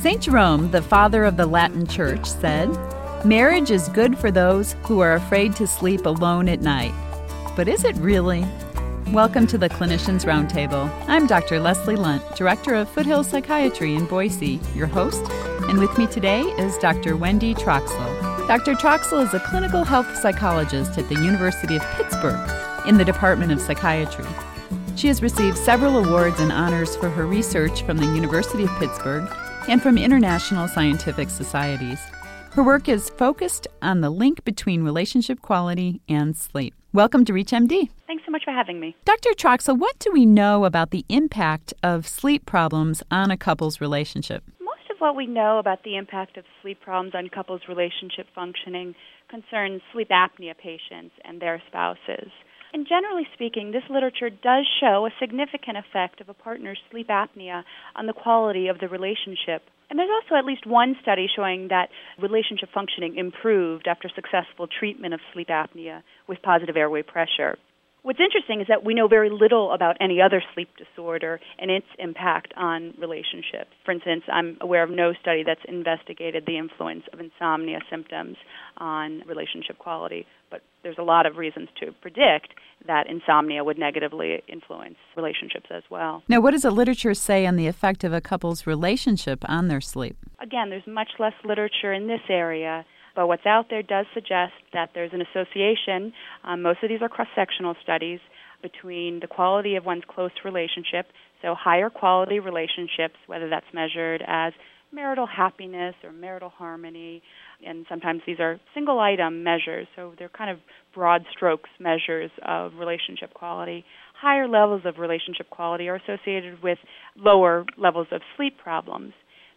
St. Jerome, the father of the Latin Church, said, Marriage is good for those who are afraid to sleep alone at night. But is it really? Welcome to the Clinicians Roundtable. I'm Dr. Leslie Lundt, Director of Foothill Psychiatry in Boise, your host, and with me today is Dr. Wendy Troxel. Dr. Troxel is a clinical health psychologist at the University of Pittsburgh in the Department of Psychiatry. She has received several awards and honors for her research from the University of Pittsburgh and from international scientific societies. Her work is focused on the link between relationship quality and sleep. Welcome to ReachMD. Thanks so much for having me. Dr. Troxel, what do we know about the impact of sleep problems on a couple's relationship? Most of what we know about the impact of sleep problems on couples' relationship functioning concerns sleep apnea patients and their spouses. And generally speaking, this literature does show a significant effect of a partner's sleep apnea on the quality of the relationship. And there's also at least one study showing that relationship functioning improved after successful treatment of sleep apnea with positive airway pressure. What's interesting is that we know very little about any other sleep disorder and its impact on relationships. For instance, I'm aware of no study that's investigated the influence of insomnia symptoms on relationship quality, but there's a lot of reasons to predict that insomnia would negatively influence relationships as well. Now, what does the literature say on the effect of a couple's relationship on their sleep? Again, there's much less literature in this area but what's out there does suggest that there's an association. Um, most of these are cross sectional studies between the quality of one's close relationship, so higher quality relationships, whether that's measured as marital happiness or marital harmony, and sometimes these are single item measures, so they're kind of broad strokes measures of relationship quality. Higher levels of relationship quality are associated with lower levels of sleep problems.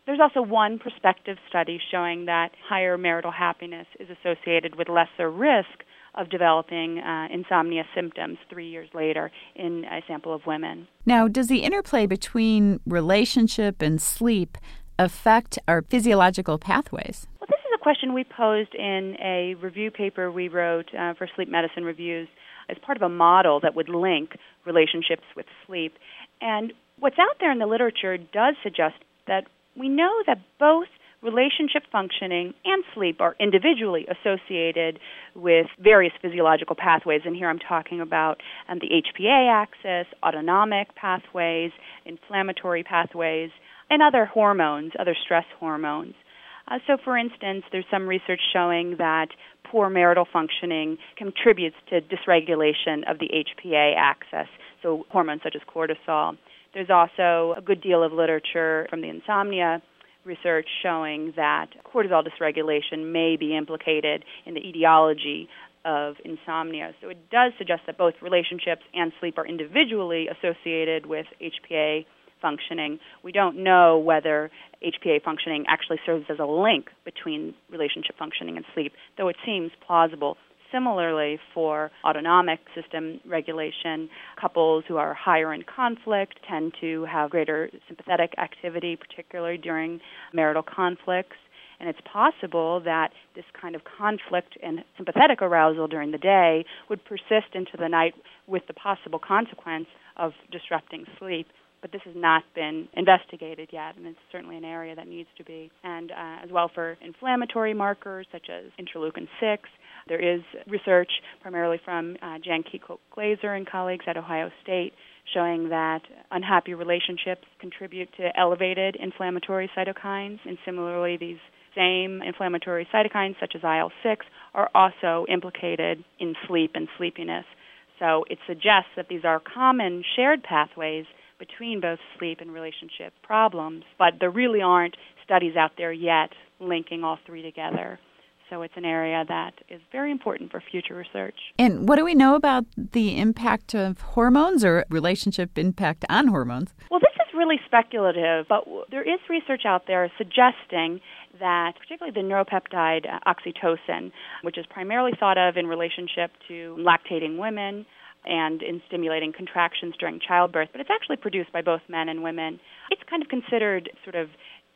There's also one prospective study showing that higher marital happiness is associated with lesser risk of developing uh, insomnia symptoms three years later in a sample of women. Now, does the interplay between relationship and sleep affect our physiological pathways? Well, this is a question we posed in a review paper we wrote uh, for Sleep Medicine Reviews as part of a model that would link relationships with sleep. And what's out there in the literature does suggest that we know that both relationship functioning and sleep are individually associated with various physiological pathways. And here I'm talking about um, the HPA axis, autonomic pathways, inflammatory pathways, and other hormones, other stress hormones. Uh, so, for instance, there's some research showing that poor marital functioning contributes to dysregulation of the HPA axis, so hormones such as cortisol. There's also a good deal of literature from the insomnia research showing that cortisol dysregulation may be implicated in the etiology of insomnia. So it does suggest that both relationships and sleep are individually associated with HPA functioning. We don't know whether HPA functioning actually serves as a link between relationship functioning and sleep, though it seems plausible Similarly, for autonomic system regulation, couples who are higher in conflict tend to have greater sympathetic activity, particularly during marital conflicts. And it's possible that this kind of conflict and sympathetic arousal during the day would persist into the night with the possible consequence of disrupting sleep but this has not been investigated yet, and it's certainly an area that needs to be. And uh, as well for inflammatory markers such as interleukin 6, there is research primarily from uh, Jan Kiecolt Glaser and colleagues at Ohio State showing that unhappy relationships contribute to elevated inflammatory cytokines, and similarly, these same inflammatory cytokines, such as IL 6, are also implicated in sleep and sleepiness. So it suggests that these are common shared pathways between both sleep and relationship problems, but there really aren't studies out there yet linking all three together. So it's an area that is very important for future research. And what do we know about the impact of hormones or relationship impact on hormones? Well, this is really speculative, but there is research out there suggesting that particularly the neuropeptide uh, oxytocin, which is primarily thought of in relationship to lactating women, and in stimulating contractions during childbirth, but it's actually produced by both men and women. It's kind of considered sort of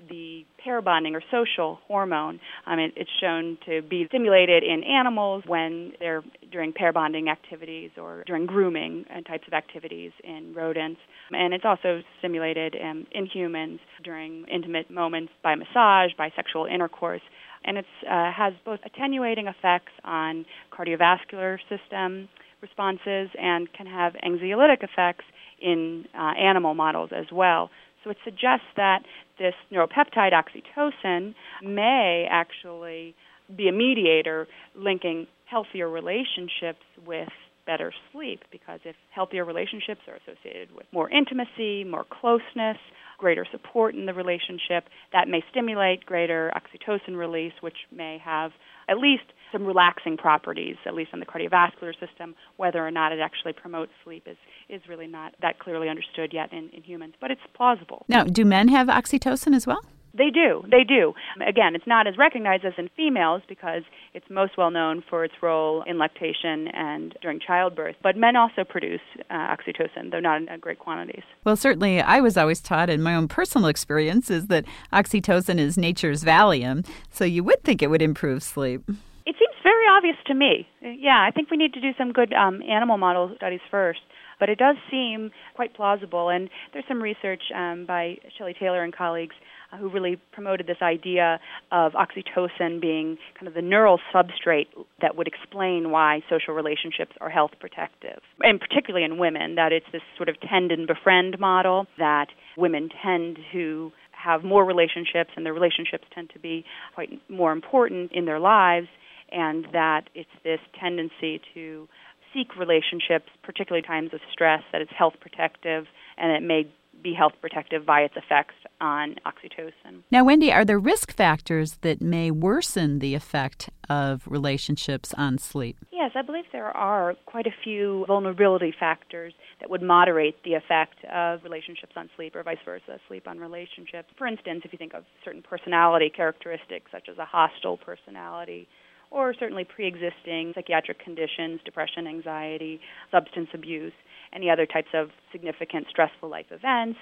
the pair bonding or social hormone. Um, it, it's shown to be stimulated in animals when they're during pair bonding activities or during grooming and types of activities in rodents. And it's also stimulated um, in humans during intimate moments by massage, by sexual intercourse. And it uh, has both attenuating effects on cardiovascular system responses and can have anxiolytic effects in uh, animal models as well. So it suggests that this neuropeptide oxytocin may actually be a mediator linking healthier relationships with better sleep because if healthier relationships are associated with more intimacy, more closeness, greater support in the relationship, that may stimulate greater oxytocin release, which may have at least some relaxing properties, at least on the cardiovascular system. Whether or not it actually promotes sleep is, is really not that clearly understood yet in, in humans, but it's plausible. Now, do men have oxytocin as well? They do. They do. Again, it's not as recognized as in females because it's most well known for its role in lactation and during childbirth. But men also produce uh, oxytocin, though not in great quantities. Well, certainly, I was always taught in my own personal experience is that oxytocin is nature's Valium, so you would think it would improve sleep. It seems very obvious to me. Yeah, I think we need to do some good um, animal model studies first but it does seem quite plausible. And there's some research um, by Shelley Taylor and colleagues uh, who really promoted this idea of oxytocin being kind of the neural substrate that would explain why social relationships are health protective, and particularly in women, that it's this sort of tend and befriend model that women tend to have more relationships and their relationships tend to be quite more important in their lives and that it's this tendency to seek relationships, particularly times of stress, that it's health protective and it may be health protective by its effects on oxytocin. Now, Wendy, are there risk factors that may worsen the effect of relationships on sleep? Yes, I believe there are quite a few vulnerability factors that would moderate the effect of relationships on sleep or vice versa, sleep on relationships. For instance, if you think of certain personality characteristics such as a hostile personality, or certainly pre existing psychiatric conditions, depression, anxiety, substance abuse, any other types of significant stressful life events,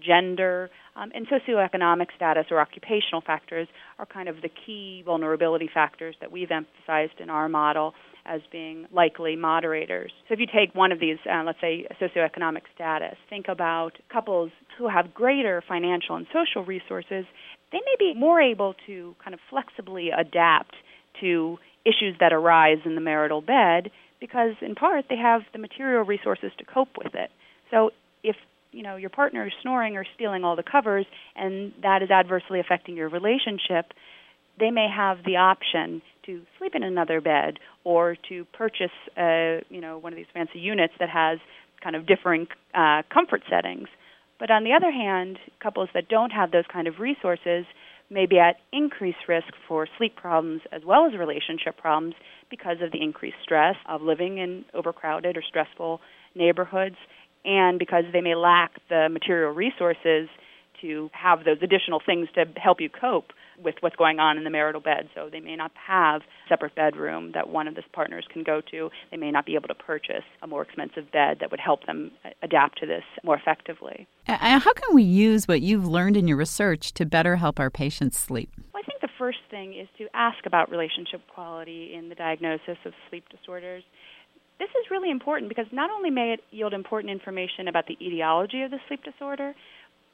gender, um, and socioeconomic status or occupational factors are kind of the key vulnerability factors that we've emphasized in our model as being likely moderators. So if you take one of these, uh, let's say socioeconomic status, think about couples who have greater financial and social resources, they may be more able to kind of flexibly adapt to issues that arise in the marital bed because in part they have the material resources to cope with it. So you know your partner is snoring or stealing all the covers and that is adversely affecting your relationship, they may have the option to sleep in another bed or to purchase a, you know one of these fancy units that has kind of differing uh, comfort settings. But on the other hand, couples that don't have those kind of resources may be at increased risk for sleep problems as well as relationship problems because of the increased stress of living in overcrowded or stressful neighborhoods and because they may lack the material resources to have those additional things to help you cope with what's going on in the marital bed. So they may not have a separate bedroom that one of the partners can go to. They may not be able to purchase a more expensive bed that would help them adapt to this more effectively. How can we use what you've learned in your research to better help our patients sleep? Well, I think the first thing is to ask about relationship quality in the diagnosis of sleep disorders. This is really important because not only may it yield important information about the etiology of the sleep disorder,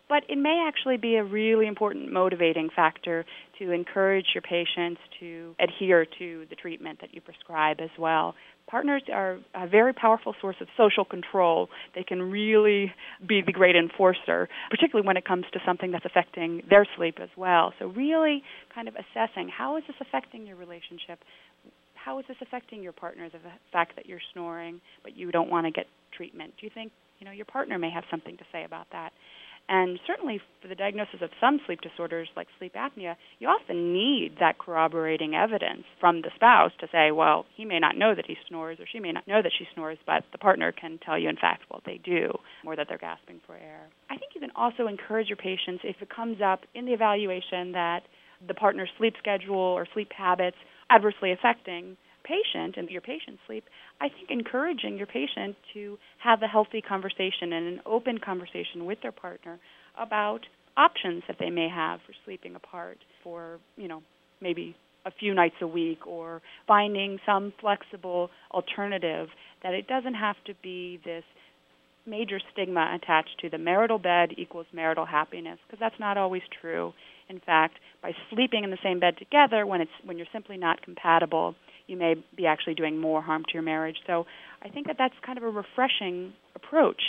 but it may actually be a really important motivating factor to encourage your patients to adhere to the treatment that you prescribe as well. Partners are a very powerful source of social control. They can really be the great enforcer, particularly when it comes to something that's affecting their sleep as well. So, really kind of assessing how is this affecting your relationship? How is this affecting your partner, the fact that you're snoring, but you don't want to get treatment? Do you think you know your partner may have something to say about that? And certainly for the diagnosis of some sleep disorders like sleep apnea, you often need that corroborating evidence from the spouse to say, well, he may not know that he snores or she may not know that she snores, but the partner can tell you, in fact, well, they do, or that they're gasping for air. I think you can also encourage your patients if it comes up in the evaluation that the partner's sleep schedule or sleep habits adversely affecting patient and your patient's sleep, I think encouraging your patient to have a healthy conversation and an open conversation with their partner about options that they may have for sleeping apart for, you know, maybe a few nights a week or finding some flexible alternative that it doesn't have to be this major stigma attached to the marital bed equals marital happiness because that's not always true. In fact, by sleeping in the same bed together when it's when you're simply not compatible, you may be actually doing more harm to your marriage. So I think that that's kind of a refreshing approach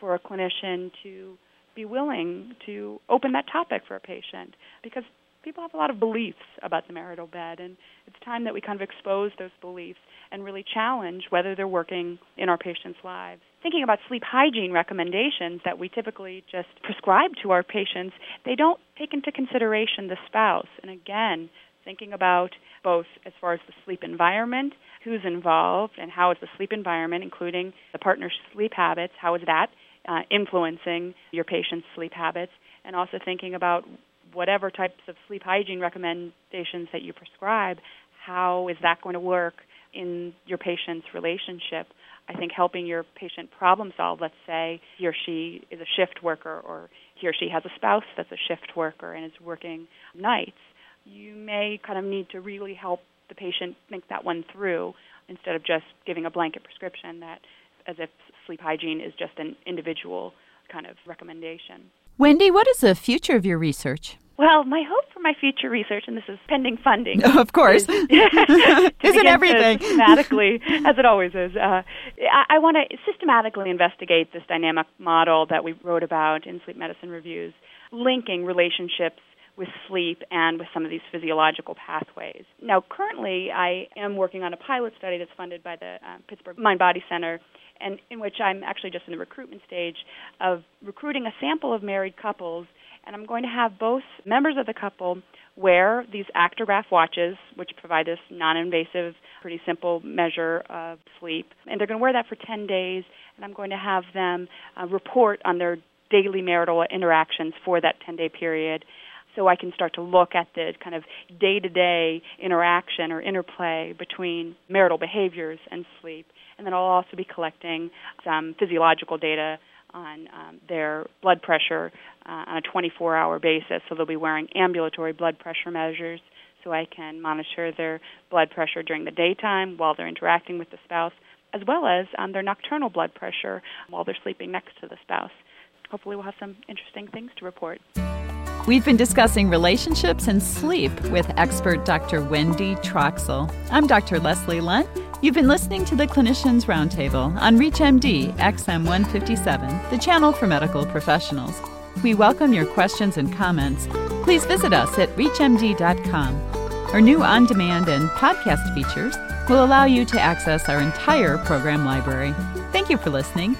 for a clinician to be willing to open that topic for a patient because people have a lot of beliefs about the marital bed and it's time that we kind of expose those beliefs and really challenge whether they're working in our patients' lives. Thinking about sleep hygiene recommendations that we typically just prescribe to our patients, they don't take into consideration the spouse. And again, thinking about both as far as the sleep environment, who's involved, and how is the sleep environment, including the partner's sleep habits, how is that uh, influencing your patient's sleep habits, and also thinking about whatever types of sleep hygiene recommendations that you prescribe, how is that going to work in your patient's relationship? I think helping your patient problem solve, let's say he or she is a shift worker or he or she has a spouse that's a shift worker and is working nights, you may kind of need to really help the patient think that one through instead of just giving a blanket prescription that as if sleep hygiene is just an individual kind of recommendation. Wendy, what is the future of your research? Well, my hope for my future research, and this is pending funding. of course. Is, Isn't everything? Systematically, as it always is. Uh, I, I want to systematically investigate this dynamic model that we wrote about in Sleep Medicine Reviews, linking relationships with sleep and with some of these physiological pathways. Now, currently, I am working on a pilot study that's funded by the uh, Pittsburgh Mind Body Center, and in which I'm actually just in the recruitment stage of recruiting a sample of married couples and I'm going to have both members of the couple wear these Actigraph watches, which provide this non-invasive, pretty simple measure of sleep, and they're going to wear that for 10 days. And I'm going to have them uh, report on their daily marital interactions for that 10-day period, so I can start to look at the kind of day-to-day interaction or interplay between marital behaviors and sleep. And then I'll also be collecting some physiological data on um, their blood pressure uh, on a 24 hour basis. So they'll be wearing ambulatory blood pressure measures so I can monitor their blood pressure during the daytime while they're interacting with the spouse, as well as um, their nocturnal blood pressure while they're sleeping next to the spouse. Hopefully, we'll have some interesting things to report. We've been discussing relationships and sleep with expert Dr. Wendy Troxel. I'm Dr. Leslie Lundt. You've been listening to the Clinicians Roundtable on ReachMD XM 157, the channel for medical professionals. We welcome your questions and comments. Please visit us at ReachMD.com. Our new on demand and podcast features will allow you to access our entire program library. Thank you for listening.